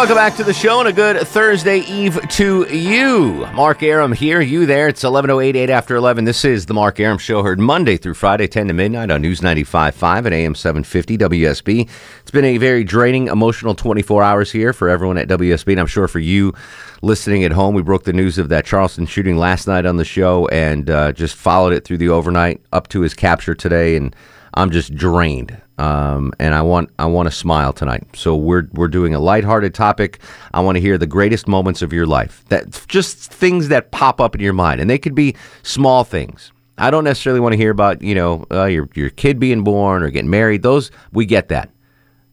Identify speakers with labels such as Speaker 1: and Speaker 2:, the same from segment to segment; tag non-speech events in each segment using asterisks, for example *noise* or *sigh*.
Speaker 1: Welcome back to the show and a good Thursday Eve to you. Mark Arum here, you there. It's 11.08, 8 after 11. This is the Mark Arum Show, heard Monday through Friday, 10 to midnight on News 95.5 and AM 750 WSB. It's been a very draining, emotional 24 hours here for everyone at WSB, and I'm sure for you listening at home. We broke the news of that Charleston shooting last night on the show and uh, just followed it through the overnight up to his capture today, and I'm just drained. Um, and I want I want to smile tonight. So we're we're doing a lighthearted topic. I want to hear the greatest moments of your life. That just things that pop up in your mind, and they could be small things. I don't necessarily want to hear about you know uh, your your kid being born or getting married. Those we get that.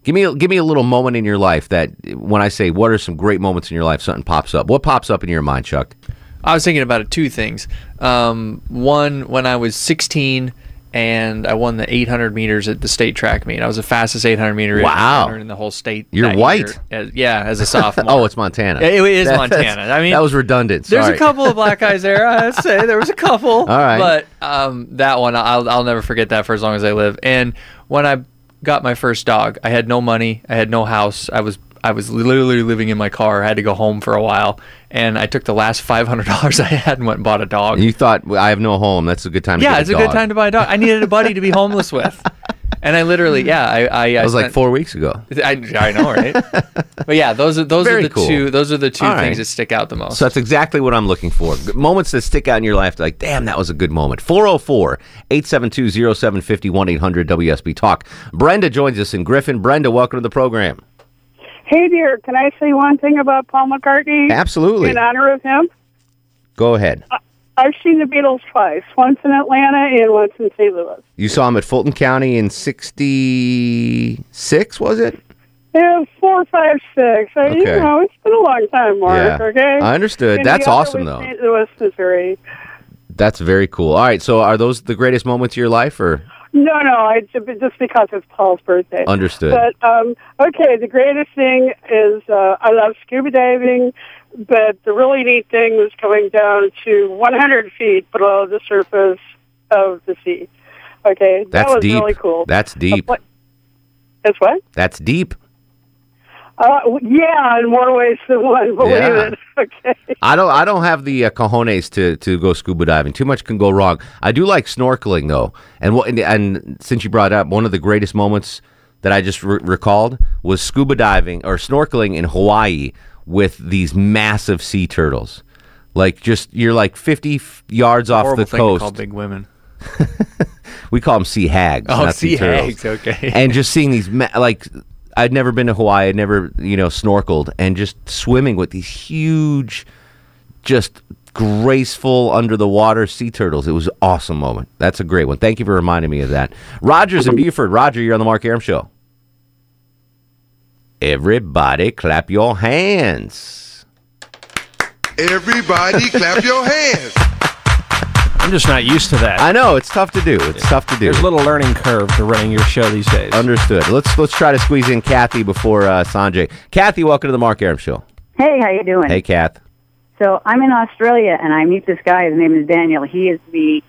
Speaker 1: Give me a, give me a little moment in your life that when I say what are some great moments in your life, something pops up. What pops up in your mind, Chuck?
Speaker 2: I was thinking about it, two things. Um, one, when I was 16 and I won the 800 meters at the state track meet. I was the fastest 800 meter
Speaker 1: Wow.
Speaker 2: runner in the whole state.
Speaker 1: You're white.
Speaker 2: as- yeah, as a sophomore. *laughs*
Speaker 1: Oh, it's Montana.
Speaker 2: It- it is *laughs*
Speaker 1: That-
Speaker 2: Montana. I mean,
Speaker 1: that was redundant.
Speaker 2: There's a couple of black guys there. I'd say there was a couple. *laughs* All
Speaker 1: right.
Speaker 2: But um, that one, I'll, I'll never forget that for as long as I live. And when I got my first dog, I had no money. I had no house. I was I was literally living in my car. I had to go home for a while, and I took the last five hundred dollars *laughs* I had and went and bought a dog.
Speaker 1: You thought "Well, I have no home. That's a good time. to
Speaker 2: buy
Speaker 1: a dog.
Speaker 2: yeah, it's a good time to buy a dog. I needed a buddy to be homeless with, *laughs* and I literally, yeah, I I, I
Speaker 1: was like four weeks ago.
Speaker 2: I, I know, right? *laughs* but yeah, those are those
Speaker 1: Very
Speaker 2: are the
Speaker 1: cool.
Speaker 2: two. Those are the two
Speaker 1: All
Speaker 2: things
Speaker 1: right.
Speaker 2: that stick out the most.
Speaker 1: So that's exactly what I'm looking for. Moments that stick out in your life, like, damn, that was a good moment. 404 872 0750 1 800 WSB Talk. Brenda joins us in Griffin. Brenda, welcome to the program.
Speaker 3: Hey, dear, can I say one thing about Paul McCartney?
Speaker 1: Absolutely.
Speaker 3: In honor of him,
Speaker 1: Go ahead.
Speaker 3: I've seen the Beatles twice, once in Atlanta and once in St. Louis.
Speaker 1: You saw him at Fulton County in 66, was it?
Speaker 3: Yeah, four, five, six. I, You
Speaker 1: Okay.
Speaker 3: know, it's been a long time, Mark.
Speaker 1: Yeah.
Speaker 3: Okay,
Speaker 1: I understood.
Speaker 3: And
Speaker 1: That's awesome, though.
Speaker 3: St. Louis, Missouri.
Speaker 1: That's very cool. All right, so are those the greatest moments of your life, or
Speaker 3: No, no, I just because it's Paul's birthday.
Speaker 1: understood?
Speaker 3: But um, okay, the greatest thing is uh, I love scuba diving, but the really neat thing was going down to 100 feet below the surface of the sea. Okay, that was
Speaker 1: deep.
Speaker 3: really cool.
Speaker 1: That's deep.
Speaker 3: That's what?
Speaker 1: That's deep.
Speaker 3: Uh, yeah, in more ways than one. Believe
Speaker 1: Yeah.
Speaker 3: it. *laughs* Okay.
Speaker 1: I don't. I don't have the uh, cojones to, to go scuba diving. Too much can go wrong. I do like snorkeling though, and what and, and since you brought up one of the greatest moments that I just re- recalled was scuba diving or snorkeling in Hawaii with these massive sea turtles. Like just you're like 50 f- yards off
Speaker 2: Horrible
Speaker 1: the
Speaker 2: thing to
Speaker 1: coast.
Speaker 2: call big women. *laughs*
Speaker 1: we call them sea hags.
Speaker 2: Oh,
Speaker 1: not
Speaker 2: sea
Speaker 1: turtles.
Speaker 2: hags, okay.
Speaker 1: and just seeing these ma- like I'd never been to Hawaii. I'd never you know snorkeled and just swimming with these huge, just graceful under the water sea turtles. It was an awesome moment. That's a great one. Thank you for reminding me of that. Rogers in Buford. Roger, you're on the Mark Arum Show. Everybody, clap your hands.
Speaker 4: Everybody clap your hands.
Speaker 5: I'm just not used to that.
Speaker 1: I know it's tough to do. It's tough to do.
Speaker 5: There's a little learning curve to running your show these days.
Speaker 1: Understood. Let's let's try to squeeze in Kathy before uh, Sanjay. Kathy, welcome to the Mark Arum Show.
Speaker 6: Hey, how you doing?
Speaker 1: Hey, Kath.
Speaker 6: So I'm in Australia, and I meet this guy. His name is Daniel. He is the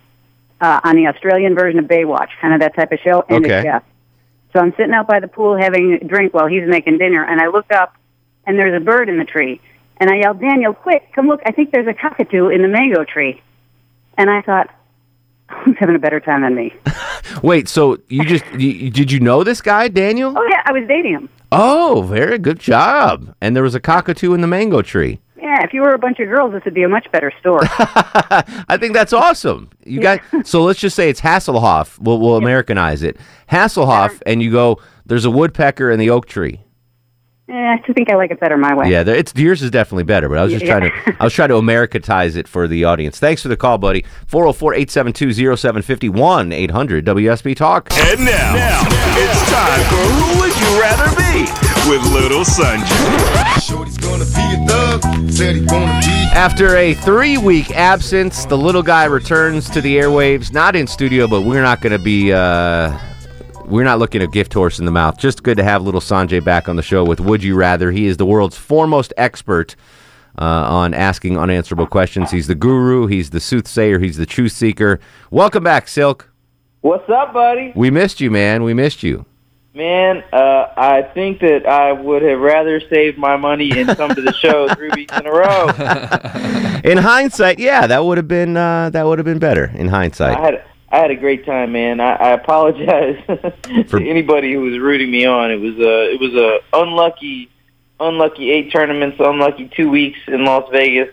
Speaker 6: uh, on the Australian version of Baywatch, kind of that type of show, and
Speaker 1: Okay.
Speaker 6: a chef. So I'm sitting out by the pool having a drink while he's making dinner, and I look up, and there's a bird in the tree, and I yell, "Daniel, quick, come look! I think there's a cockatoo in the mango tree." And I thought, who's having a better time than me? *laughs*
Speaker 1: Wait, so you just you, did you know this guy, Daniel?
Speaker 6: Oh yeah, I was dating him.
Speaker 1: Oh, very good job. And there was a cockatoo in the mango tree.
Speaker 6: Yeah, if you were a bunch of girls, this would be a much better story. *laughs*
Speaker 1: I think that's awesome. You got so let's just say it's Hasselhoff. We'll, we'll Americanize it. Hasselhoff, and you go. There's a woodpecker in the oak tree.
Speaker 6: Eh, I think I like it better my way.
Speaker 1: Yeah, it's yours is definitely better, but I was just
Speaker 6: Yeah.
Speaker 1: trying to I was trying to Americanize it for the audience. Thanks for the call, buddy. 404-872-0750 800 WSB Talk.
Speaker 4: And now, now, it's time for Who Would You Rather Be with Little Sunshine.
Speaker 7: Shorty's gonna be a thug. Said he gonna be.
Speaker 1: After a three-week absence, the little guy returns to the airwaves. Not in studio, but we're not going to be. Uh, we're not looking a gift horse in the mouth. Just good to have little Sanjay back on the show with Would You Rather. He is the world's foremost expert uh, on asking unanswerable questions. He's the guru. He's the soothsayer. He's the truth seeker. Welcome back, Silk.
Speaker 8: What's up, buddy?
Speaker 1: We missed you, man. We missed you.
Speaker 8: Man, uh, I think that I would have rather saved my money and come to the show *laughs* three weeks in a row.
Speaker 1: In hindsight, yeah, that would have been uh, that would have been better. In hindsight,
Speaker 8: I had I had a great time, man. I, I apologize *laughs*
Speaker 1: For-
Speaker 8: to anybody who was rooting me on. It was a it was a unlucky, unlucky eight tournaments, unlucky two weeks in Las Vegas.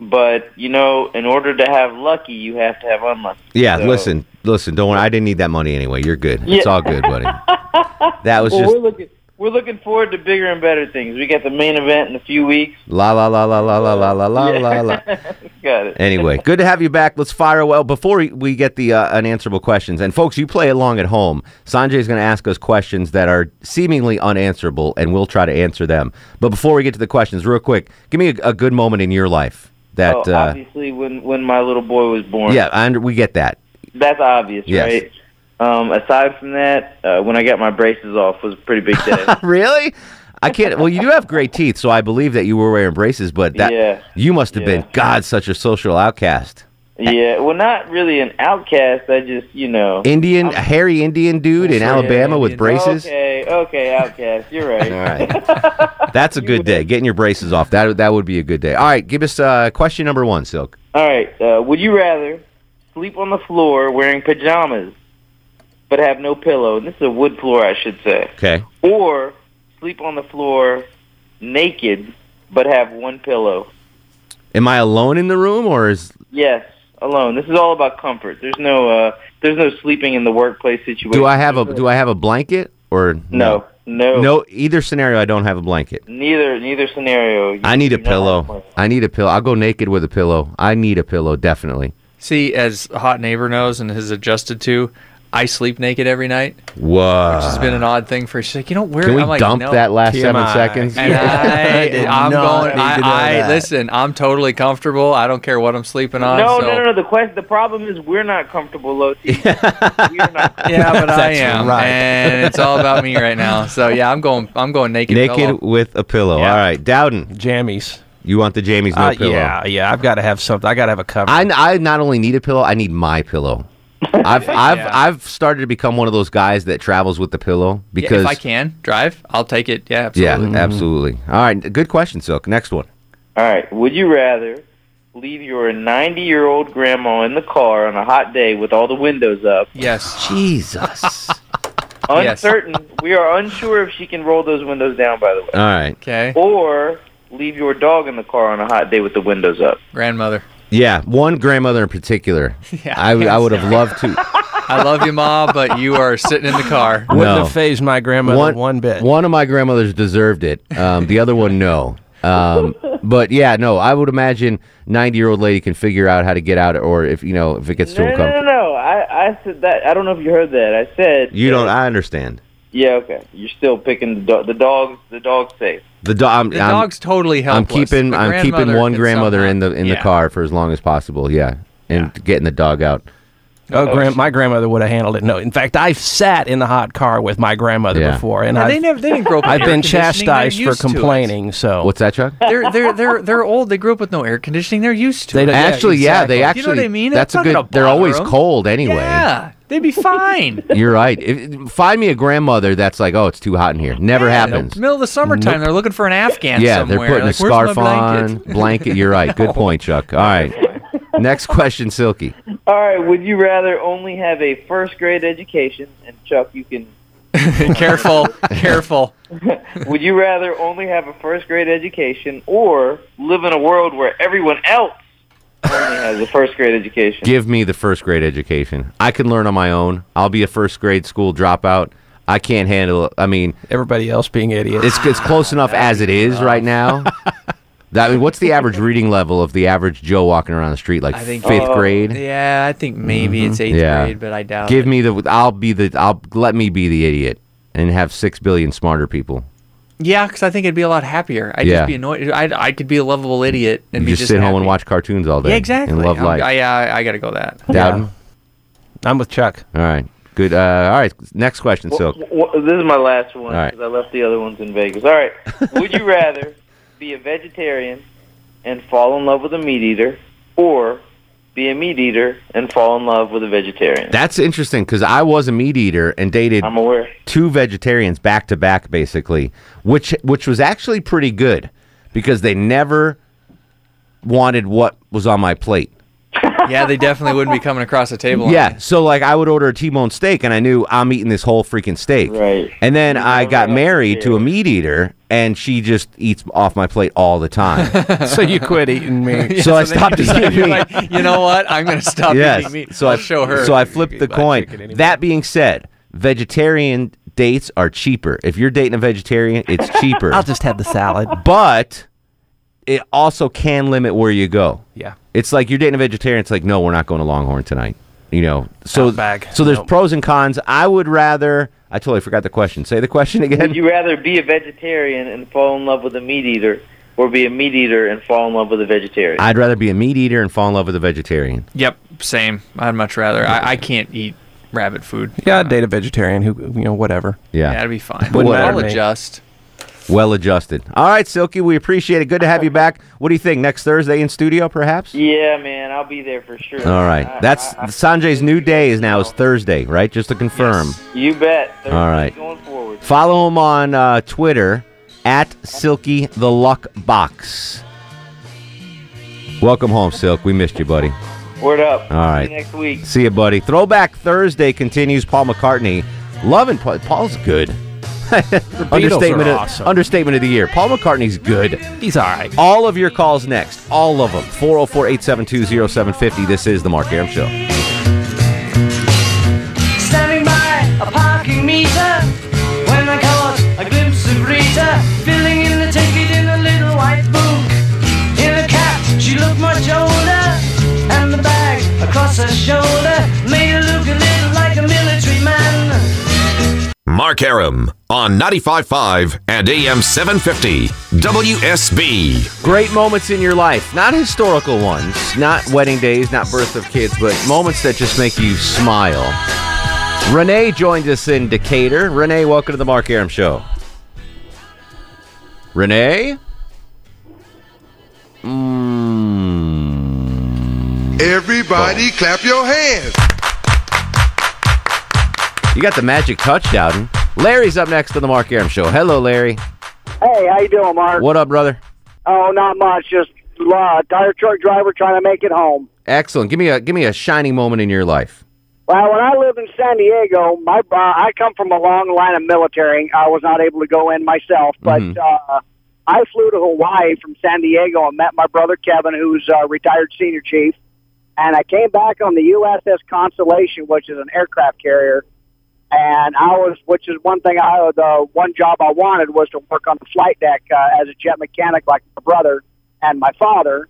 Speaker 8: But you know, in order to have lucky, you have to have unlucky.
Speaker 1: yeah.
Speaker 8: So-
Speaker 1: Listen, listen. Don't worry. I didn't need that money anyway. You're good. It's
Speaker 8: Yeah.
Speaker 1: all good, buddy. *laughs* That was
Speaker 8: well,
Speaker 1: just
Speaker 8: we're looking forward to bigger and better things. We got the main event in a few weeks.
Speaker 1: la la la la la la la la la la la. *laughs*
Speaker 8: got it.
Speaker 1: Anyway, good to have you back. Let's fire well before we, get the uh, unanswerable questions. And folks, you play along at home. Sanjay's going to ask us questions that are seemingly unanswerable, and we'll try to answer them. But before we get to the questions, real quick, give me a, a good moment in your life that.
Speaker 8: oh,
Speaker 1: uh,
Speaker 8: obviously, when when my little boy was born.
Speaker 1: yeah, I under, we get that.
Speaker 8: That's obvious,
Speaker 1: Yes.
Speaker 8: right? Um, aside from that, uh, when I got my braces off was a pretty big day. *laughs*
Speaker 1: really? I can't. Well, you do have great teeth, so I believe that you were wearing braces. But that
Speaker 8: Yeah.
Speaker 1: you must have
Speaker 8: Yeah.
Speaker 1: been God, such a social outcast.
Speaker 8: yeah, well, not really an outcast. I just, you know.
Speaker 1: Indian, a hairy Indian dude in Alabama
Speaker 2: yeah,
Speaker 1: with braces.
Speaker 8: Okay, okay, outcast. You're *laughs* right.
Speaker 1: All right. *laughs* That's a good day. Getting your braces off. That that would be a good day. All right, give us uh, question number one, Silk.
Speaker 8: All right. Uh, would you rather sleep on the floor wearing pajamas but have no pillow? This is a wood floor, I should say.
Speaker 1: Okay.
Speaker 8: Or sleep on the floor naked but have one pillow?
Speaker 1: Am I alone in the room, or is
Speaker 8: Yes, alone. This is all about comfort. There's no uh there's no sleeping in the workplace situation.
Speaker 1: do I have a do I have a blanket or
Speaker 8: No. No.
Speaker 1: No, either scenario. I don't have a blanket.
Speaker 8: Neither neither scenario.
Speaker 1: I need a
Speaker 8: do not have
Speaker 1: pillow.
Speaker 8: one.
Speaker 1: I need a pillow. I'll go naked with a pillow. I need a pillow, definitely.
Speaker 2: See, as a hot neighbor knows and has adjusted to, I sleep naked every night,
Speaker 1: Whoa.
Speaker 2: which has been an odd thing for. She's like, you don't wear.
Speaker 1: Can we
Speaker 2: I'm like,
Speaker 1: dump
Speaker 2: no.
Speaker 1: that last seven seconds?
Speaker 2: And I, *laughs*
Speaker 5: did
Speaker 2: I'm
Speaker 5: not
Speaker 2: going.
Speaker 5: need
Speaker 2: I,
Speaker 5: to know
Speaker 2: I
Speaker 5: that.
Speaker 2: listen. I'm totally comfortable. I don't care what I'm sleeping on.
Speaker 8: No,
Speaker 2: so.
Speaker 8: no, no, no. The question, the problem is we're not comfortable, Loti. we're not.
Speaker 2: Yeah, but I am,
Speaker 5: right.
Speaker 2: and it's all about me right now. So yeah, I'm going. I'm going naked.
Speaker 1: naked
Speaker 2: pillow.
Speaker 1: with a pillow.
Speaker 5: Yeah.
Speaker 1: All right, Dowden.
Speaker 5: Jammies.
Speaker 1: You want the Jamie's no
Speaker 5: Uh,
Speaker 1: pillow?
Speaker 5: yeah, yeah. I've got to have something. I got to have a cover.
Speaker 1: I, I not only need a pillow, I need my pillow. I've *laughs* I've
Speaker 2: Yeah.
Speaker 1: I've started to become one of those guys that travels with the pillow
Speaker 2: Yeah,
Speaker 1: because
Speaker 2: if I can drive, I'll take it. Yeah,
Speaker 1: yeah,
Speaker 2: absolutely. Mm-hmm.
Speaker 1: absolutely. All right, good question, Silk. Next one.
Speaker 8: All right. Would you rather leave your 90-year-old grandma in the car on a hot day with all the windows up,
Speaker 2: Yes.
Speaker 1: Jesus. *laughs*
Speaker 2: Yes.
Speaker 8: uncertain? we are unsure if she can roll those windows down. By the way,
Speaker 1: All right.
Speaker 2: Okay.
Speaker 8: or leave your dog in the car on a hot day with the windows up.
Speaker 2: Grandmother.
Speaker 1: Yeah, one grandmother in particular. *laughs*
Speaker 2: Yeah,
Speaker 1: I, I would have loved to.
Speaker 2: I love you, Ma, but you are sitting in the car. *laughs*
Speaker 5: Wouldn't
Speaker 1: No.
Speaker 5: have phased my grandmother
Speaker 1: one,
Speaker 5: one, bit.
Speaker 1: One of my grandmothers deserved it. Um, the other one, no. Um, but yeah, no. I would imagine ninety-year-old lady can figure out how to get out, or if you know if it gets too
Speaker 8: No, no, no,
Speaker 1: uncomfortable.
Speaker 8: no. I, I said that. I don't know if you heard that. I said
Speaker 1: You
Speaker 8: that-
Speaker 1: don't. I understand.
Speaker 8: Yeah, okay. You're still picking the dog. The dog's the dog's safe.
Speaker 1: The dog. I'm,
Speaker 2: The
Speaker 1: I'm-
Speaker 2: dog's totally
Speaker 1: I'm keeping.
Speaker 2: The
Speaker 1: I'm keeping
Speaker 2: grandmother
Speaker 1: one
Speaker 2: can
Speaker 1: grandmother
Speaker 2: somehow-
Speaker 1: in the in the
Speaker 2: Yeah.
Speaker 1: car for as long as possible. Yeah, and getting the dog out.
Speaker 5: Oh, grand, my grandmother would have handled it. No, in fact, I've sat in the hot car with my grandmother
Speaker 1: Yeah.
Speaker 5: before, and
Speaker 2: Yeah,
Speaker 5: I've,
Speaker 2: they never. They didn't grow up. *laughs* with
Speaker 5: I've
Speaker 2: air
Speaker 5: been
Speaker 2: conditioning. They're
Speaker 5: chastised for
Speaker 2: used to it.
Speaker 5: complaining. So
Speaker 1: What's that, Chuck?
Speaker 2: They're they're they're they're old. They grew up with no air conditioning. They're used to
Speaker 5: They
Speaker 2: it.
Speaker 5: don't-
Speaker 1: Actually, yeah, they
Speaker 2: You
Speaker 1: actually.
Speaker 2: know what I mean?
Speaker 1: That's
Speaker 2: It's
Speaker 1: a
Speaker 2: not
Speaker 1: good.
Speaker 2: gonna
Speaker 1: They're
Speaker 2: bother
Speaker 1: always
Speaker 2: 'em.
Speaker 1: cold anyway.
Speaker 2: Yeah, they'd be fine. *laughs*
Speaker 1: You're right. If, find me a grandmother that's like, oh, it's too hot in here. Never
Speaker 2: Yeah,
Speaker 1: happens.
Speaker 2: Middle of the summertime, they're looking for an Afghan
Speaker 1: Yeah,
Speaker 2: somewhere.
Speaker 1: they're putting
Speaker 2: like,
Speaker 1: a
Speaker 2: "Where's my
Speaker 1: scarf on,
Speaker 2: blanket?"
Speaker 1: blanket. You're right. Good *laughs* point, Chuck. All right. Next question, Silky.
Speaker 8: All right. Would you rather only have a first grade education, and Chuck, you can. *laughs*
Speaker 2: careful, careful.
Speaker 8: Would you rather only have a first grade education, or live in a world where everyone else only has a first grade education?
Speaker 1: Give me the first grade education. I can learn on my own. I'll be a first grade school dropout. I can't handle. it. I mean,
Speaker 5: Everybody else being idiots.
Speaker 1: it's it's close enough as it is right now. *laughs* That, I mean, what's the average reading level of the average Joe walking around the street? Like
Speaker 2: I think
Speaker 1: fifth oh, grade.
Speaker 2: Yeah, I think maybe it's eighth
Speaker 1: Yeah.
Speaker 2: grade, but I doubt.
Speaker 1: Give
Speaker 2: it.
Speaker 1: me the. I'll be the. I'll let me be the idiot and have six billion smarter people.
Speaker 2: Yeah, because I think it'd be a lot happier. I'd
Speaker 1: Yeah.
Speaker 2: just be annoyed. I I could be a lovable idiot and
Speaker 1: You
Speaker 2: be
Speaker 1: just,
Speaker 2: just
Speaker 1: sit home and
Speaker 2: happy.
Speaker 1: watch cartoons all day.
Speaker 2: Yeah, exactly.
Speaker 1: And love
Speaker 2: I'm-
Speaker 1: life.
Speaker 2: I, yeah, I, I got to go that.
Speaker 1: Dowden?
Speaker 5: I'm with Chuck.
Speaker 1: All right. Good. Uh, all right. Next question, Silk.
Speaker 8: Well, this is my last one
Speaker 1: All right.
Speaker 8: because I left the other ones in Vegas. All right. *laughs* Would you rather be a vegetarian and fall in love with a meat eater, or be a meat eater and fall in love with a vegetarian?
Speaker 1: That's interesting because I was a meat eater and dated
Speaker 8: I'm aware.
Speaker 1: two vegetarians back to back, basically, which which was actually pretty good because they never wanted what was on my plate.
Speaker 2: Yeah, they definitely wouldn't be coming across the table.
Speaker 1: Yeah, so like I would order a T-bone steak, and I knew I'm eating this whole freaking steak.
Speaker 8: Right.
Speaker 1: And then I got married to a meat eater, and she just eats off my plate all the time. *laughs*
Speaker 5: so you quit eating meat. *laughs*
Speaker 1: so I stopped eating
Speaker 2: you're
Speaker 1: meat.
Speaker 2: like, you know what? I'm going to stop
Speaker 1: yes.
Speaker 2: eating meat.
Speaker 1: So
Speaker 2: I'll
Speaker 1: I
Speaker 2: show her.
Speaker 1: So I flipped the coin.
Speaker 5: chicken.
Speaker 1: That being said, vegetarian dates are cheaper. If you're dating a vegetarian, it's cheaper.
Speaker 5: I'll just have the salad.
Speaker 1: but it also can limit where you go.
Speaker 5: Yeah.
Speaker 1: It's like you're dating a vegetarian. It's like, no, we're not going to Longhorn tonight. You know, so
Speaker 5: Outback.
Speaker 1: so there's
Speaker 5: Nope.
Speaker 1: pros and cons. I would rather. I totally forgot the question. Say the question again.
Speaker 8: Would you rather be a vegetarian and fall in love with a meat eater, or be a meat eater and fall in love with a vegetarian?
Speaker 1: I'd rather be a meat eater and fall in love with a vegetarian.
Speaker 2: Yep, same. I'd much rather. I, I can't eat rabbit food.
Speaker 5: Yeah, I'd uh, date a vegetarian who, you know, whatever.
Speaker 1: Yeah.
Speaker 2: Yeah, it'd be fine.
Speaker 5: Wouldn't matter
Speaker 2: I'll
Speaker 5: to me.
Speaker 2: adjust.
Speaker 1: Well adjusted. All right, Silky, we appreciate it. Good to have you back. What do you think? Next Thursday in studio, perhaps?
Speaker 8: yeah, man, I'll be there for sure.
Speaker 1: All right.
Speaker 8: I-
Speaker 1: That's
Speaker 8: I- I-
Speaker 1: Sanjay's new day is now is Thursday, right? Just to confirm.
Speaker 8: You bet. Thursday
Speaker 1: All right.
Speaker 8: Going forward.
Speaker 1: Follow him on uh, Twitter at Silky the Luck Box. Welcome home, Silk. We missed you, buddy.
Speaker 8: Word up.
Speaker 1: All right.
Speaker 8: See you next week.
Speaker 1: See you, buddy. Throwback Thursday continues. Paul McCartney. Loving Paul. Paul's good. *laughs* understatement,
Speaker 5: are
Speaker 1: of,
Speaker 5: awesome.
Speaker 1: understatement of the year. Paul McCartney's good.
Speaker 5: He's all right.
Speaker 1: All of your calls next. All of them. 404 872 0750. This is The Mark Arum Show.
Speaker 9: Standing by a parking meter when I caught a glimpse of Rita filling in the ticket in a little white boot. In a cap, she looked much older, and the bag across her shoulder
Speaker 10: Mark Arum on 95.5 and AM 750 WSB.
Speaker 1: Great moments in your life. Not historical ones, not wedding days, not birth of kids, but moments that just make you smile. Renee joined us in Decatur. Renee, welcome to the Mark Arum Show. Renee? Mm.
Speaker 7: Everybody clap your hands.
Speaker 1: You got the magic touchdown. Larry's up next to the Mark Arum Show. Hello, Larry.
Speaker 11: Hey, how you doing, Mark?
Speaker 1: What up, brother?
Speaker 11: Oh, not much. Just uh, tire truck driver trying to make it home.
Speaker 1: Excellent. Give me a give me a shining moment in your life.
Speaker 11: Well, when I lived in San Diego, my uh, I come from a long line of military. I was not able to go in myself, but
Speaker 1: Mhm.
Speaker 11: uh, I flew to Hawaii from San Diego and met my brother Kevin, who's a retired senior chief. And I came back on the USS Constellation, which is an aircraft carrier. And I was, which is one thing I, the one job I wanted was to work on the flight deck uh, as a jet mechanic, like my brother and my father.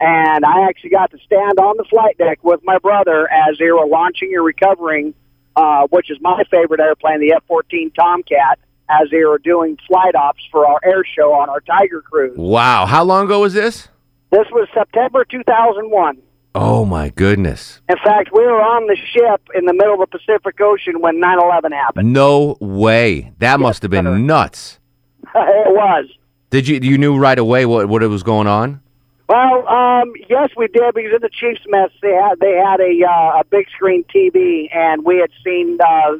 Speaker 11: And I actually got to stand on the flight deck with my brother as they were launching and recovering, uh, which is my favorite airplane, the F-14 Tomcat, as they were doing flight ops for our air show on our Tiger cruise.
Speaker 1: Wow. How long ago was this?
Speaker 11: This was September 2001.
Speaker 1: Oh my goodness.
Speaker 11: In fact, we were on the ship in the middle of the Pacific Ocean when 9/11 happened.
Speaker 1: No way. That must have been nuts. *laughs*
Speaker 11: it was.
Speaker 1: Did you you knew right away what what it was going on?
Speaker 11: Well, um, yes, we did because in the Chiefs mess they had they had a uh, a big screen TV, and we had seen uh,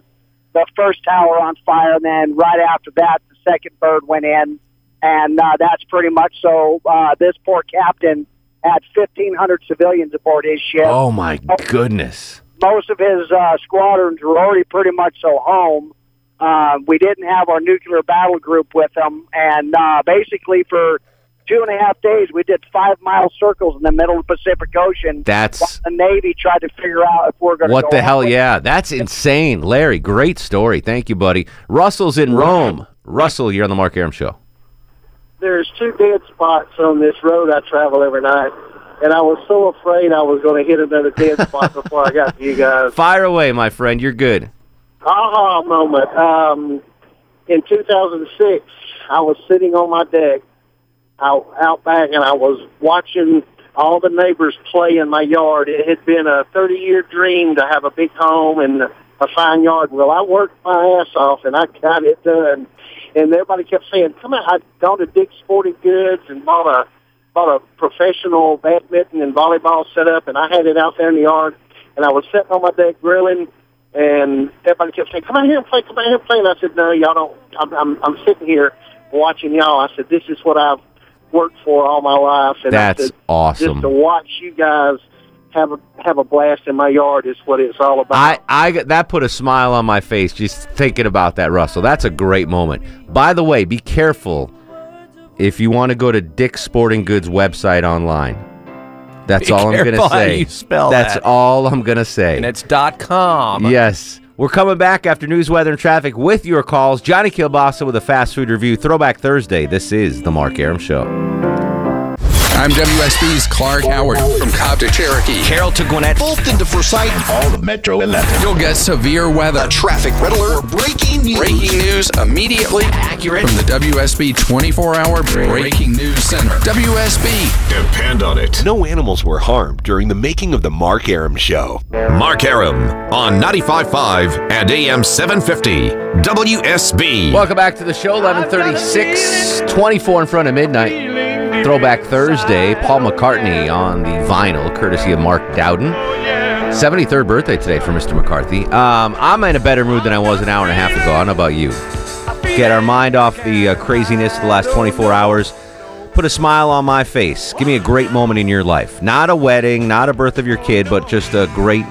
Speaker 11: the first tower on fire, and then right after that, the second bird went in, and uh, that's pretty much so. Uh, this poor captain had 1,500 civilians aboard his ship.
Speaker 1: Oh my goodness.
Speaker 11: Most of his uh, squadrons were already pretty much so home. Uh, we didn't have our nuclear battle group with them, and uh, basically for two and a half days, we did five mile circles in the middle of the Pacific Ocean.
Speaker 1: That's
Speaker 11: the Navy tried to figure out if we're going to.
Speaker 1: What the hell? Yeah, that's insane. Larry, great story. Thank you, buddy. Russell's in Rome. Russell, you're on the Mark Arum Show.
Speaker 12: There's two dead spots on this road I travel every night, and I was so afraid I was going to hit another dead spot before I got to you guys. *laughs*
Speaker 1: Fire away, my friend. You're good.
Speaker 12: aha moment. Um, in 2006, I was sitting on my deck out, out back, and I was watching all the neighbors play in my yard. It had been a 30-year dream to have a big home and a fine yard. Well, I worked my ass off, and I got it done. And everybody kept saying, "Come on!" I'd gone to Dick's Sporting Goods and bought a bought a professional badminton and volleyball setup, and I had it out there in the yard. And I was sitting on my deck grilling, and everybody kept saying, "Come out here and play! Come out here and play!" And I said, "No, y'all don't. I'm I'm, I'm sitting here watching y'all." I said, "This is what I've worked for all my life." And I
Speaker 1: That's
Speaker 12: said,
Speaker 1: awesome.
Speaker 12: Just to watch you guys have a have a blast in my yard is what it's all about.
Speaker 1: I, I got- that put a smile on my face just thinking about that, Russell. That's a great moment. By the way, be careful if you want to go to Dick's Sporting Goods website online. That's
Speaker 5: Be
Speaker 1: all I'm gonna
Speaker 5: how
Speaker 1: say.
Speaker 5: you spell
Speaker 1: That's
Speaker 5: that.
Speaker 1: all I'm gonna say.
Speaker 5: And it's dot com.
Speaker 1: Yes. We're coming back after news, weather, and traffic with your calls. Johnny Kilbasa with a fast food review. Throwback Thursday. This is the Mark Arum Show.
Speaker 13: I'm WSB's Clark Howard from Cobb to Cherokee.
Speaker 14: Carroll to Gwinnett, Fulton to Forsyth,
Speaker 15: All of Metro 11.
Speaker 13: You'll get severe weather.
Speaker 14: traffic red alert, breaking news.
Speaker 13: Breaking news immediately
Speaker 14: Accurate.
Speaker 13: from the WSB 24-hour Breaking News Center. WSB.
Speaker 15: Depend on it.
Speaker 16: No animals were harmed during the making of the Mark Arum Show.
Speaker 10: Mark Arum on 95.5 and AM 750 WSB.
Speaker 1: Welcome back to the show. 1136, 24 in front of midnight. Throwback Thursday. Paul McCartney on the vinyl, courtesy of Mark Dowden. 73rd birthday today for Mr. McCartney. Um, I'm in a better mood than I was an hour and a half ago. I don't know about you. Get our mind off the uh, craziness of the last 24 hours. Put a smile on my face. Give me a great moment in your life. Not a wedding, not a birth of your kid, but just a great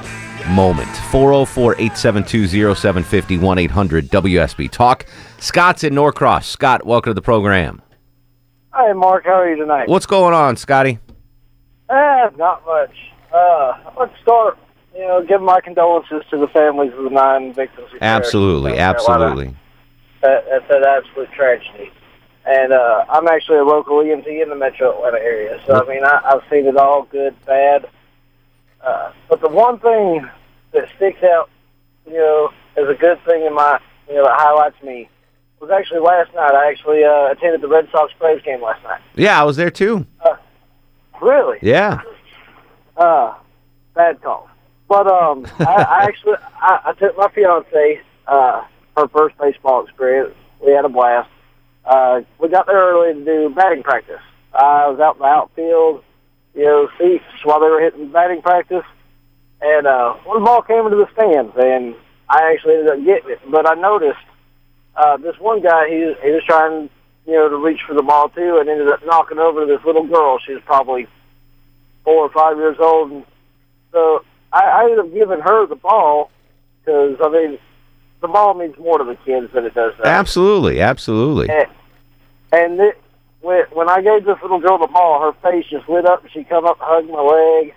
Speaker 1: moment. 404 872 0750 1 800 WSB Talk. Scott's in Norcross. Scott, welcome to the program.
Speaker 12: Hi, Mark. How are you tonight?
Speaker 1: What's going on, Scotty?
Speaker 12: Eh, not much. Uh, let's start. You know, give my condolences to the families of the nine victims.
Speaker 1: Absolutely, absolutely.
Speaker 12: That, that's an absolute tragedy. And uh, I'm actually a local EMT in the metro Atlanta area. So, I mean, I, I've seen it all good, bad. Uh, but the one thing that sticks out, you know, as a good thing in my, you know, that highlights me was actually last night. I actually uh, attended the Red Sox Braves game last night.
Speaker 1: Yeah, I was there too.
Speaker 12: Really?
Speaker 1: Yeah.
Speaker 12: Uh, bad call. But um, I, I actually I, I took my fiance uh, her first baseball experience. We had a blast. Uh, we got there early to do batting practice. I was out in the outfield, you know, seats while they were hitting batting practice, and uh, one ball came into the stands, and I actually ended up getting it. But I noticed uh, this one guy he was, he was trying, you know, to reach for the ball too, and ended up knocking over this little girl. She was probably four or five years old, and so I, I ended up giving her the ball because I mean, the ball means more to the kids than it does to.
Speaker 1: Absolutely, absolutely.
Speaker 12: And, and it, when, when I gave this little girl the ball, her face just lit up, and she come up hugged my leg,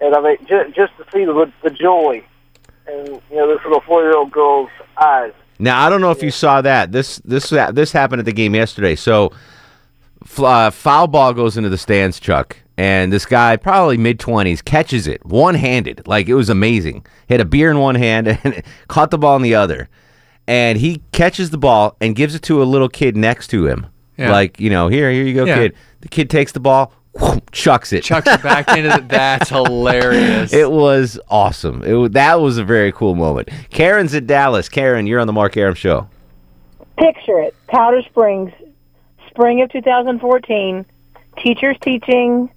Speaker 12: and I mean, just, just to see the the joy, and you know, this little four year old girl's eyes.
Speaker 1: Now I don't know if you saw that. This this this happened at the game yesterday. So, uh, foul ball goes into the stands, Chuck, and this guy, probably mid twenties, catches it one handed. Like it was amazing. He had a beer in one hand *laughs* and caught the ball in the other, and he catches the ball and gives it to a little kid next to him.
Speaker 2: Yeah.
Speaker 1: Like you know, here, here you go,
Speaker 2: Yeah.
Speaker 1: kid. The kid takes the ball, chucks it,
Speaker 2: Chucks it back into the. That's *laughs* hilarious.
Speaker 1: It was awesome. It that was a very cool moment. Karen's in Dallas. Karen, you're on the Mark Arum show.
Speaker 17: Picture it. Powder Springs, spring of 2014. Teachers teaching,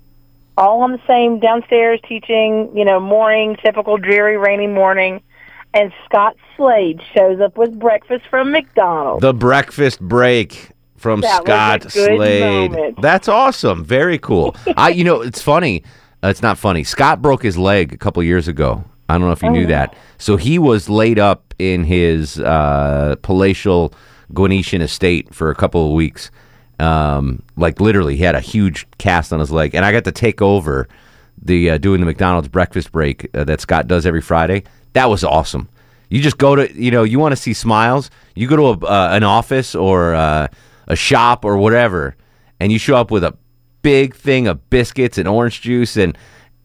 Speaker 17: all on the same downstairs teaching, you know, morning, typical dreary, rainy morning. And Scott Slade shows up with breakfast from McDonald's.
Speaker 1: The breakfast break. From
Speaker 18: That
Speaker 1: Scott Slade.
Speaker 18: moment.
Speaker 1: That's awesome. Very cool. *laughs* I, you know, it's funny. Uh, it's not funny. Scott broke his leg a couple years ago. I don't know if you
Speaker 18: Oh,
Speaker 1: knew that. So he was laid up in his uh, palatial Guanetian estate for a couple of weeks. Um, like literally, he had a huge cast on his leg, and I got to take over the uh, doing the McDonald's breakfast break uh, that Scott does every Friday. That was awesome. You just go to you know you want to see smiles. You go to a, uh, an office or uh, a shop or whatever, and you show up with a big thing of biscuits and orange juice and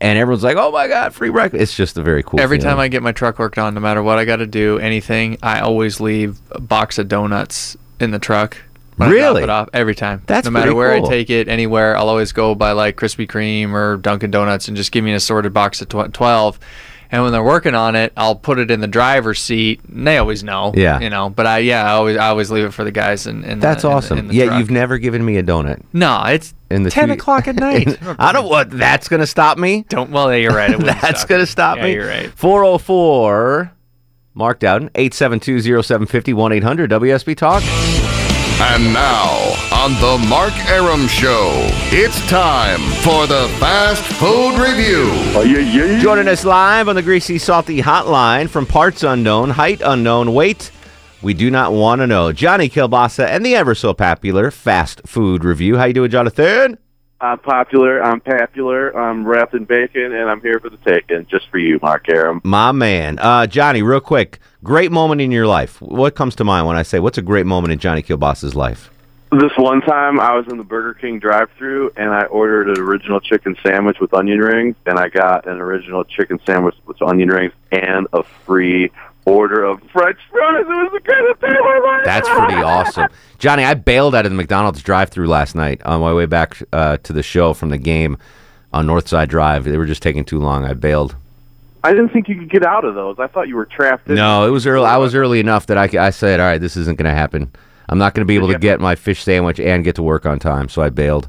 Speaker 1: and everyone's like, "Oh my god, free breakfast!" It's just a very cool.
Speaker 2: Every
Speaker 1: feeling.
Speaker 2: time I get my truck worked on, no matter what I got to do, anything, I always leave a box of donuts in the truck. when I drop
Speaker 1: Really?
Speaker 2: it off every time.
Speaker 1: That's
Speaker 2: no matter where
Speaker 1: cool.
Speaker 2: I take it, anywhere, I'll always go by like Krispy Kreme or Dunkin' Donuts and just give me an assorted box of tw- twelve. And when they're working on it, I'll put it in the driver's seat. And they always know.
Speaker 1: Yeah.
Speaker 2: You know, but I yeah, I always I always leave it for the guys in, in
Speaker 1: That's
Speaker 2: the, in the-
Speaker 1: awesome.
Speaker 2: in the
Speaker 1: yeah,
Speaker 2: truck.
Speaker 1: you've never given me a donut.
Speaker 2: No, it's
Speaker 1: in the
Speaker 2: 10
Speaker 1: two-
Speaker 2: o'clock at night. *laughs*
Speaker 1: I don't what that's gonna stop me.
Speaker 2: Don't well, yeah, you're right. *laughs*
Speaker 1: That's
Speaker 2: stop
Speaker 1: gonna
Speaker 2: you.
Speaker 1: stop
Speaker 2: Yeah,
Speaker 1: me.
Speaker 2: you're right.
Speaker 1: 404 Mark Dowden, 872-0750, 1-800 WSB Talk.
Speaker 19: And now, on the Mark Arum Show, it's time for the Fast Food Review.
Speaker 1: Oh, Joining us live on the Greasy Salty Hotline from parts unknown, height unknown, weight we do not want to know. Johnny Kilbasa and the ever so popular Fast Food Review. How you doing, Jonathan?
Speaker 20: I'm popular. I'm popular. I'm wrapped in bacon, and I'm here for the taking, just for you, Mark Arum.
Speaker 1: My man. Uh, Johnny, real quick, great moment in your life. What comes to mind when I say what's a great moment in Johnny Kilbasa's life?
Speaker 20: This one time, I was in the Burger King drive-through, and I ordered an original chicken sandwich with onion rings, and I got an original chicken sandwich with onion rings and a free order of French fries. It was the greatest day of my life.
Speaker 1: That's pretty awesome. Johnny, I bailed out of the McDonald's drive through last night on my way back uh, to the show from the game on Northside Drive. They were just taking too long. I bailed.
Speaker 20: I didn't think you could get out of those. I thought you were trapped in.
Speaker 1: No, it was early. I was early enough that I said, all right, this isn't going to happen. I'm not going to be able to get my fish sandwich and get to work on time, so I bailed.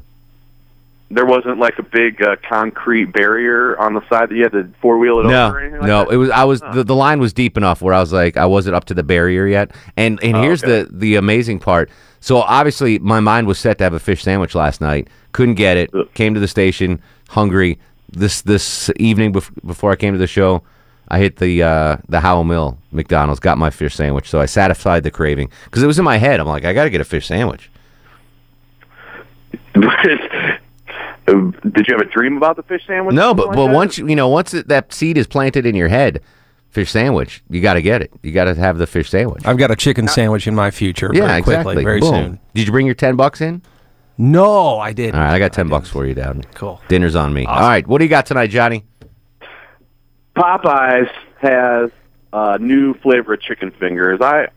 Speaker 20: There wasn't like a big uh, concrete barrier on the side that you had to four wheel it
Speaker 1: No,
Speaker 20: over. Or anything like
Speaker 1: no,
Speaker 20: that?
Speaker 1: it was I was the, the line was deep enough where I was like I wasn't up to the barrier yet. And and
Speaker 20: Oh,
Speaker 1: here's
Speaker 20: okay.
Speaker 1: the the amazing part. So obviously my mind was set to have a fish sandwich last night. Couldn't get it. Came to the station hungry. This this evening bef- before I came to the show, I hit the uh, the Howell Mill McDonald's, got my fish sandwich. So I satisfied the craving because it was in my head. I'm like I got to get a fish sandwich. *laughs*
Speaker 20: Did you have a dream about the fish sandwich?
Speaker 1: No, but
Speaker 20: something
Speaker 1: but
Speaker 20: that?
Speaker 1: once you you know once it, that seed is planted in your head, fish sandwich, you got to get it. You got to have the fish sandwich.
Speaker 5: I've got a chicken sandwich in my future.
Speaker 1: Yeah,
Speaker 5: very
Speaker 1: exactly.
Speaker 5: Quickly, very
Speaker 1: Boom.
Speaker 5: soon.
Speaker 1: Did you bring your ten bucks in?
Speaker 5: No, I didn't.
Speaker 1: All right, I got ten bucks for you, Down.
Speaker 5: Cool.
Speaker 1: Dinner's on me. All right, what do you got tonight, Johnny?
Speaker 20: Popeyes has a new flavor of chicken fingers. I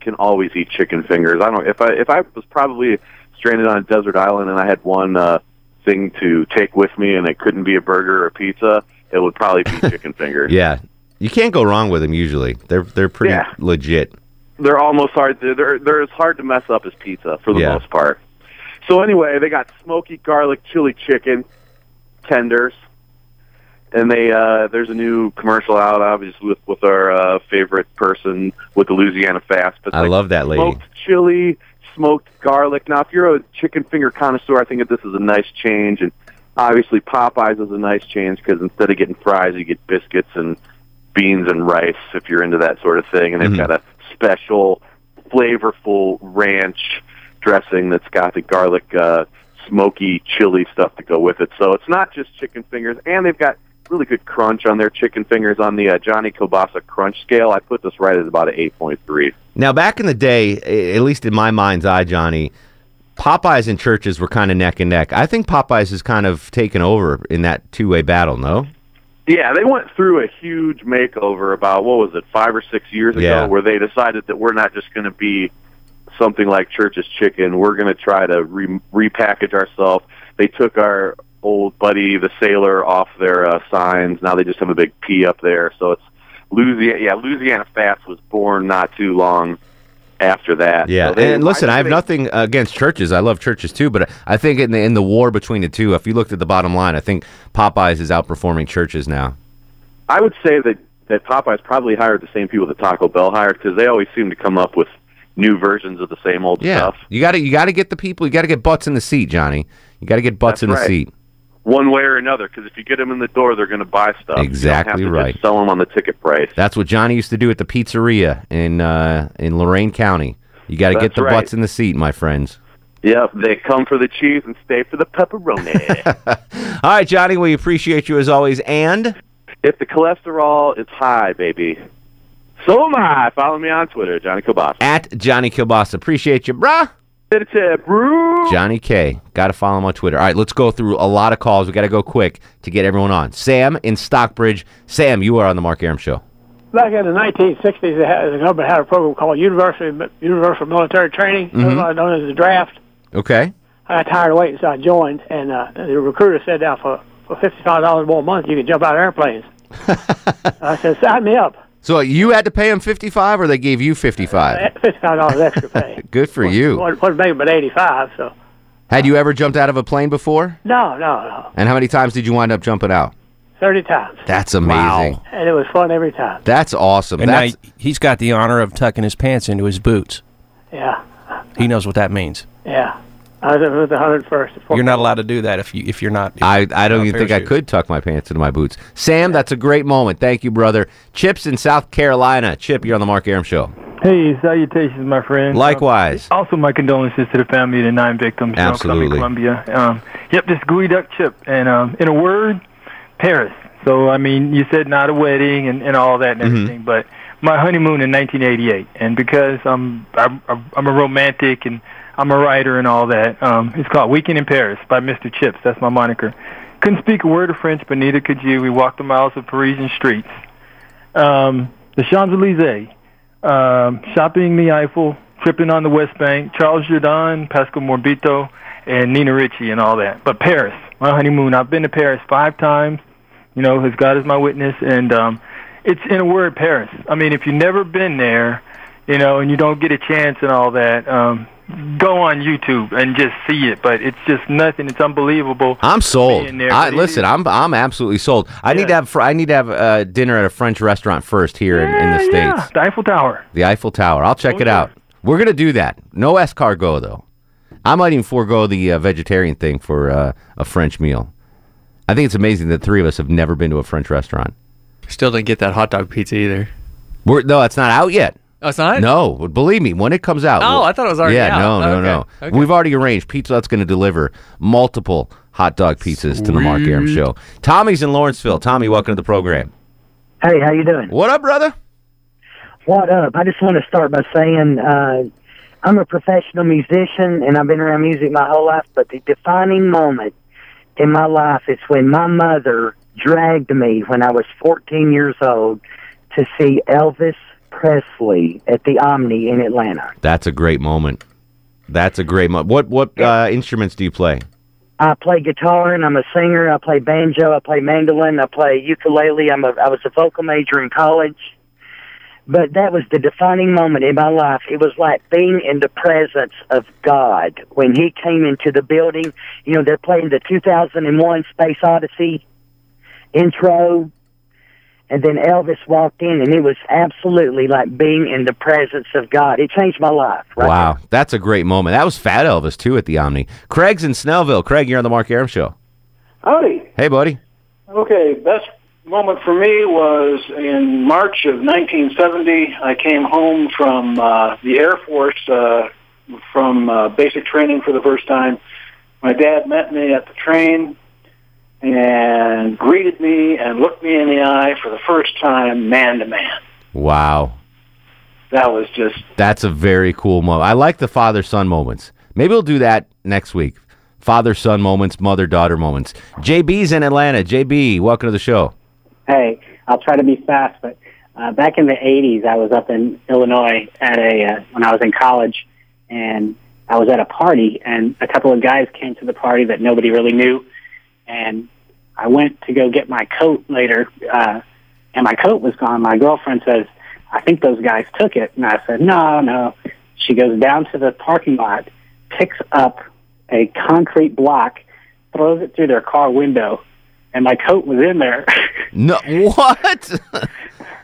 Speaker 20: can always eat chicken fingers. I don't if I if I was probably stranded on a desert island and I had one uh, thing to take with me and it couldn't be a burger or a pizza, it would probably be *laughs* chicken fingers.
Speaker 1: Yeah, you can't go wrong with them. Usually, they're they're pretty
Speaker 20: Yeah.
Speaker 1: legit.
Speaker 20: They're almost hard. To, they're they're as hard to mess up as pizza for the
Speaker 1: Yeah.
Speaker 20: most part. So anyway, they got smoky garlic chili chicken tenders, and they uh, there's a new commercial out, obviously with with our uh, favorite person with the Louisiana Fats. But
Speaker 1: I love that lady.
Speaker 20: Smoked chili, smoked garlic. Now, if you're a chicken finger connoisseur, I think that this is a nice change, and obviously Popeyes is a nice change because instead of getting fries, you get biscuits and beans and rice if you're into that sort of thing, and they've
Speaker 1: Mhm.
Speaker 20: got a special, flavorful ranch dressing that's got the garlic, uh, smoky chili stuff to go with it. So it's not just chicken fingers, and they've got really good crunch on their chicken fingers on the uh, Johnny Kobasa crunch scale. I put this right at about an eight point three.
Speaker 1: Now, back in the day, at least in my mind's eye, Johnny, Popeyes and Church's were kind of neck and neck. I think Popeyes has kind of taken over in that two way battle. No.
Speaker 20: Yeah, they went through a huge makeover about what was it, five or six years ago,
Speaker 1: Yeah.
Speaker 20: where they decided that we're not just going to be something like Church's Chicken. We're going to try to re- repackage ourselves. They took our old buddy, the sailor, off their uh, signs. Now they just have a big P up there. So it's Louisiana. Yeah, Louisiana Fats was born not too long after that.
Speaker 1: Yeah,
Speaker 20: So they-
Speaker 1: and listen, I have nothing against Church's. I love Church's too, but I think in the in the war between the two, if you looked at the bottom line, I think Popeyes is outperforming Church's now.
Speaker 20: I would say that that Popeyes probably hired the same people that Taco Bell hired because they always seem to come up with new versions of the same old
Speaker 1: Yeah,
Speaker 20: stuff.
Speaker 1: you got to you got to get the people. You got to get butts in the seat, Johnny. You got to get butts
Speaker 20: That's
Speaker 1: in the seat.
Speaker 20: One way or another, because if you get them in the door, they're going to buy stuff.
Speaker 1: Exactly
Speaker 20: you don't have to
Speaker 1: right.
Speaker 20: Sell them on the ticket price.
Speaker 1: That's what Johnny used to do at the pizzeria in uh, in Lorain County. You got to get the
Speaker 20: right.
Speaker 1: butts in the seat, my friends.
Speaker 20: Yep, they come for the cheese and stay for the pepperoni. *laughs*
Speaker 1: All right, Johnny, we appreciate you as always. And
Speaker 20: if the cholesterol is high, baby, so am I. Follow me on Twitter, Johnny Kobasa.
Speaker 1: at Johnny Kilbasa. Appreciate you, bruh.
Speaker 20: It's a brew.
Speaker 1: Johnny K. Got to follow him on Twitter. All right, let's go through a lot of calls. We got to go quick to get everyone on. Sam in Stockbridge. Sam, you are on the Mark Arum Show.
Speaker 18: Back in the 1960s, they had, the government had a program called University Universal Military Training,
Speaker 1: Mhm.
Speaker 18: known as the draft.
Speaker 1: Okay.
Speaker 18: I got tired of waiting, so I joined, and uh, the recruiter said, "Now for for fifty-five dollars more a month, you can jump out of airplanes." *laughs* I said, "Sign me up."
Speaker 1: So you had to pay him 55 or they gave you 55?
Speaker 18: Fifty-five dollars extra pay.
Speaker 1: Good for you.
Speaker 18: What what make but eighty-five? So
Speaker 1: Had you ever jumped out of a plane before?
Speaker 18: no, no, no,
Speaker 1: And how many times did you wind up jumping out?
Speaker 18: thirty times,
Speaker 1: That's amazing. Wow.
Speaker 18: and it was fun every time.
Speaker 1: That's awesome.
Speaker 5: And now he's got the honor of tucking his pants into his boots.
Speaker 18: Yeah,
Speaker 5: He knows what that means.
Speaker 18: yeah. I was the hundred first.
Speaker 5: You're not allowed to do that if you if you're not.
Speaker 1: I, I don't even think I could tuck my pants into my boots. Sam, that's a great moment. Thank you, brother. Chip's in South Carolina. Chip, you're on the Mark Arum Show.
Speaker 21: Hey, salutations, my friend.
Speaker 1: Likewise.
Speaker 21: Uh, also, my condolences to the family of the nine victims. you know, 'cause in
Speaker 1: Absolutely.
Speaker 21: Columbia. Um, yep, this gooey duck chip. And um, in a word, Paris. So, I mean, you said not a wedding and, and all that and
Speaker 1: Mm-hmm.
Speaker 21: everything, but my honeymoon in 1988. And because I'm, I'm I'm a romantic and I'm a writer and all that, um, it's called Weekend in Paris by Mr. Chips. That's my moniker. Couldn't speak a word of French, but neither could you. We walked the miles of Parisian streets. Um, the Champs Elysees, um, shopping the Eiffel, tripping on the West Bank, Charles Jourdan, Pascal Morabito, and Nina Ricci and all that. But Paris, my honeymoon. I've been to Paris five times. You know, as God is my witness, and um, it's in a word, Paris. I mean, if you've never been there, you know, and you don't get a chance and all that, um, go on YouTube and just see it. But it's just nothing. It's unbelievable.
Speaker 1: I'm sold.
Speaker 21: there.
Speaker 1: I, listen,
Speaker 21: is-
Speaker 1: I'm I'm absolutely sold. I need to have fr- I need to have uh, dinner at a French restaurant first here in, in the states.
Speaker 21: yeah, the Eiffel Tower.
Speaker 1: The Eiffel Tower. I'll check
Speaker 21: Oh,
Speaker 1: it
Speaker 21: yeah.
Speaker 1: out. We're gonna do that. No escargot though. I might even forego the uh, vegetarian thing for uh, a French meal. I think it's amazing that three of us have never been to a French restaurant.
Speaker 2: Still didn't get that hot dog pizza either.
Speaker 1: We're, no, it's not out yet.
Speaker 2: Oh, it's not?
Speaker 1: No, believe me, when it comes out.
Speaker 2: Oh,
Speaker 1: we'll-
Speaker 2: I thought it was already
Speaker 1: yeah,
Speaker 2: out.
Speaker 1: no, no,
Speaker 2: Okay,
Speaker 1: no.
Speaker 2: okay.
Speaker 1: We've already arranged. Pizza Hut's going to deliver multiple hot dog pizzas to the Mark Arum Show. Tommy's in Lawrenceville. Tommy, welcome to the program.
Speaker 22: Hey, how you doing?
Speaker 1: What up, brother?
Speaker 22: What up? I just want to start by saying uh, I'm a professional musician and I've been around music my whole life, but the defining moment in my life is when my mother dragged me when I was 14 years old to see Elvis Presley at the Omni in Atlanta.
Speaker 1: That's a great moment. That's a great moment. What what uh, instruments do you play?
Speaker 22: I play guitar and I'm a singer. I play banjo. I play mandolin. I play ukulele. I'm a I was a vocal major in college. But that was the defining moment in my life. It was like being in the presence of God when He came into the building. You know, they're playing the 2001 Space Odyssey intro, and then Elvis walked in, and it was absolutely like being in the presence of God. It changed my life. Right
Speaker 1: wow, that's a great moment. That was Fat Elvis too at the Omni. Craig's in Snellville. Craig, you're on the Mark Arum Show.
Speaker 23: Howdy.
Speaker 1: Hey, buddy.
Speaker 23: Okay, best moment for me was in March of 1970. I came home from uh, the Air Force uh, from uh, basic training for the first time. My dad met me at the train and greeted me and looked me in the eye for the first time, man to man.
Speaker 1: Wow,
Speaker 23: That was just
Speaker 1: that's a very cool moment. I like the father son moments. Maybe we'll do that next week. Father son moments, mother daughter moments. JB's in Atlanta. JB, welcome to the show.
Speaker 24: Hey, I'll try to be fast, but uh, back in the '80s, I was up in Illinois at a uh, when I was in college, and I was at a party, and a couple of guys came to the party that nobody really knew, and I went to go get my coat later, uh, and my coat was gone. My girlfriend says, "I think those guys took it," and I said, "No, no." She goes down to the parking lot, picks up a concrete block, throws it through their car window, and my coat was in there. *laughs*
Speaker 1: No, what?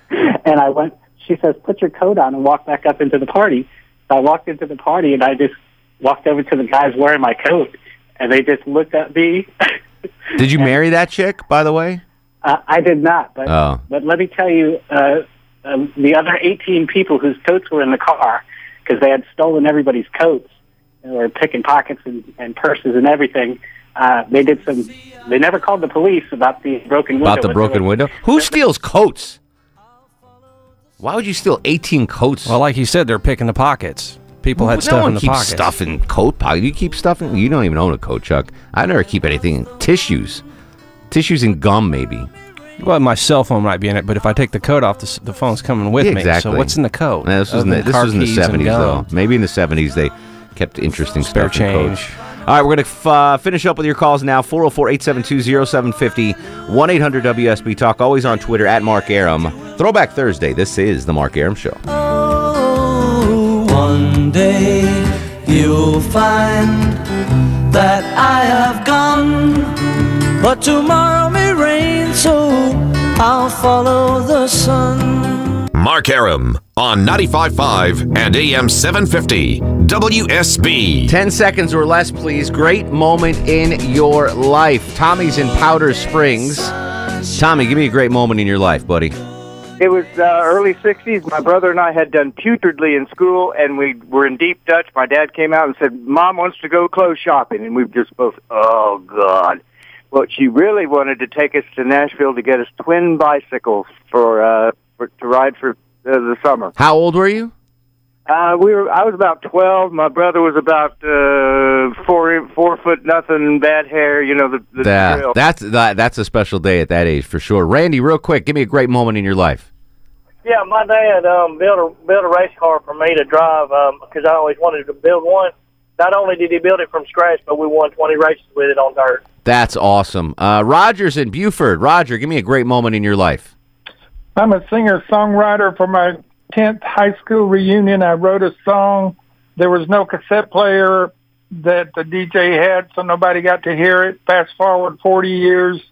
Speaker 24: and I went. She says, "Put your coat on and walk back up into the party." So I walked into the party and I just walked over to the guys wearing my coat, and they just looked at me. *laughs*
Speaker 1: Did you marry that chick, by the way?
Speaker 24: Uh, I did not, but
Speaker 1: Oh.
Speaker 24: but let me tell you, uh, um, the other 18 people whose coats were in the car because they had stolen everybody's coats and were picking pockets and, and purses and everything. Uh, they did some. They never called the police about the broken window.
Speaker 1: About the broken window? Who steals coats? Why would you steal 18 coats?
Speaker 5: Well, like you said, they're picking the pockets. People had
Speaker 1: no
Speaker 5: stuff
Speaker 1: one
Speaker 5: in the
Speaker 1: keeps
Speaker 5: pockets.
Speaker 1: stuff in coat pocket. You keep stuff in. You don't even own a coat, Chuck. I never keep anything in tissues, tissues and gum, maybe.
Speaker 5: Well, my cell phone might be in it, but if I take the coat off, the, the phone's coming with
Speaker 1: Yeah,
Speaker 5: me.
Speaker 1: exactly.
Speaker 5: So what's in the coat?
Speaker 1: Yeah, this was in the, this was in the
Speaker 5: car keys and
Speaker 1: seventies, though. Maybe in the seventies they kept interesting
Speaker 5: Spare
Speaker 1: stuff
Speaker 5: change.
Speaker 1: All right, we're going to f- uh, finish up with your calls now. 404-872-0750, 1-800-WSB Talk. Always on Twitter, at Mark Arum. Throwback Thursday. This is The Mark Arum Show.
Speaker 9: One day you'll find that I have gone, but tomorrow may rain, so I'll follow the sun.
Speaker 10: Mark Arum on 95.5 and AM 750 WSB.
Speaker 1: 10 seconds or less, please. Great moment in your life. Tommy's in Powder Springs. Tommy, give me a great moment in your life, buddy.
Speaker 25: It was uh, early 60s. My brother and I had done putridly in school, and we were in deep Dutch. My dad came out and said, Mom wants to go clothes shopping. And we just both, oh, God. Well, she really wanted to take us to Nashville to get us twin bicycles for, uh, for to ride for uh, the summer.
Speaker 1: How old were you?
Speaker 25: Uh, we were. I was about twelve. My brother was about uh, four four foot nothing, bad hair. You know the, the
Speaker 1: That, that's that, that's a special day at that age for sure. Randy, real quick, give me a great moment in your life.
Speaker 26: Yeah, my dad um, built a built a race car for me to drive because I always wanted to build one. Not only did he build it from scratch, but we won 20 races with it on dirt.
Speaker 1: That's awesome. Uh, Rogers in Buford. Roger, give me a great moment in your life.
Speaker 27: I'm a singer songwriter for my 10th high school reunion. I wrote a song. There was no cassette player that the DJ had, so nobody got to hear it. Fast forward 40 years,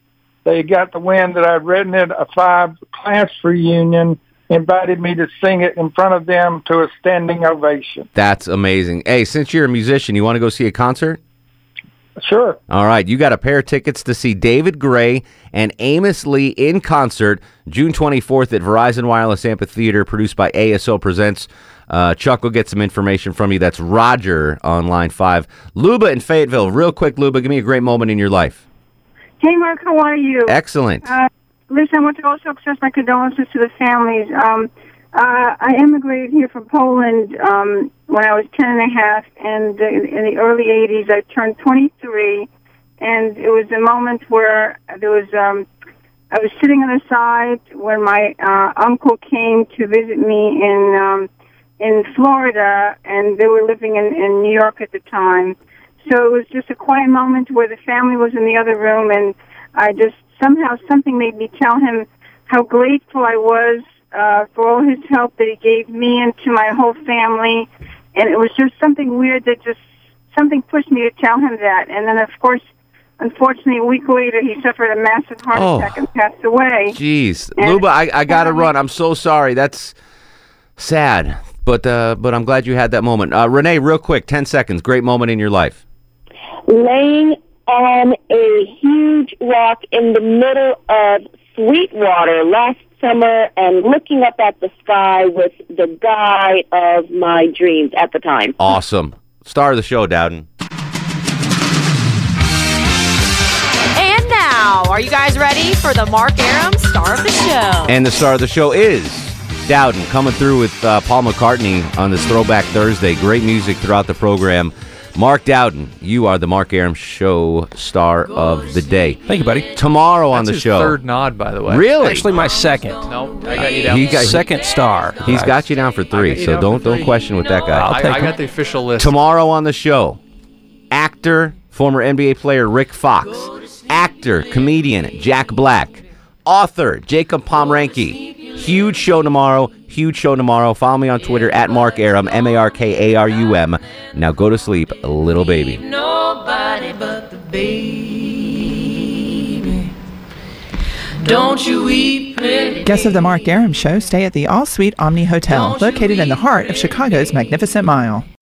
Speaker 27: they got the wind that I'd written it. A five class reunion invited me to sing it in front of them to a standing ovation.
Speaker 1: That's amazing. Hey, since you're a musician, you want to go see a concert?
Speaker 27: Sure.
Speaker 1: All right, you got a pair of tickets to see David Gray and Amos Lee in concert June 24th at Verizon Wireless Amphitheater, produced by ASO Presents. Uh, Chuck will get some information from you. That's Roger on line five. Luba in Fayetteville. Real quick, Luba, give me a great moment in your life.
Speaker 28: Hey, Mark, how are you?
Speaker 1: Excellent.
Speaker 28: Uh, listen, I want to also express my condolences to the families. Um, uh, I immigrated here from Poland um, when I was ten and a half, and in the early 80s, I turned 23, and it was a moment where there was. Um, I was sitting on the side when my uh, uncle came to visit me in um, in Florida, and they were living in, in New York at the time. So it was just a quiet moment where the family was in the other room, and I just somehow something made me tell him how grateful I was uh, for all his help that he gave me and to my whole family. And it was just something weird that just something pushed me to tell him that. And then, of course, unfortunately, a week later, he suffered a massive heart
Speaker 1: Oh.
Speaker 28: attack and passed away.
Speaker 1: Jeez,
Speaker 28: And-
Speaker 1: Luba, I, I got to run. I'm so sorry. That's sad, but uh, but I'm glad you had that moment. Uh, Renee, real quick, 10 seconds. Great moment in your life.
Speaker 29: laying on a huge rock in the middle of Sweetwater last summer and looking up at the sky with the guy of my dreams at the time.
Speaker 1: Awesome. Star of the show, Dowden.
Speaker 30: And now, are you guys ready for the Mark Arum star of the show?
Speaker 1: And the star of the show is Dowden coming through with uh, Paul McCartney on this Throwback Thursday. Great music throughout the program. Mark Dowden, you are the Mark Arum Show star of the day. Thank
Speaker 5: you, buddy.
Speaker 1: Tomorrow on
Speaker 2: That's
Speaker 1: the
Speaker 2: his
Speaker 1: show.
Speaker 2: third nod, by the way.
Speaker 1: Really?
Speaker 5: Actually, my second.
Speaker 2: No, I got you down.
Speaker 1: He got-
Speaker 5: second star.
Speaker 1: He's got you down for three,
Speaker 2: you
Speaker 1: so
Speaker 2: down
Speaker 1: don't
Speaker 2: for
Speaker 1: don't
Speaker 2: three.
Speaker 1: question with that guy.
Speaker 2: I, I got the official list.
Speaker 1: Tomorrow on the show, actor, former NBA player Rick Fox, actor, comedian Jack Black, author Jacob Pomranke. Huge show tomorrow. Huge show tomorrow. Follow me on Twitter at Mark Arum, M A R K A R U M. Now go to sleep, little baby.
Speaker 9: Nobody but the baby. Don't you weep, pretty
Speaker 31: Guests of the Mark Arum Show stay at the All Suite Omni Hotel, located in the heart of Chicago's Magnificent Mile.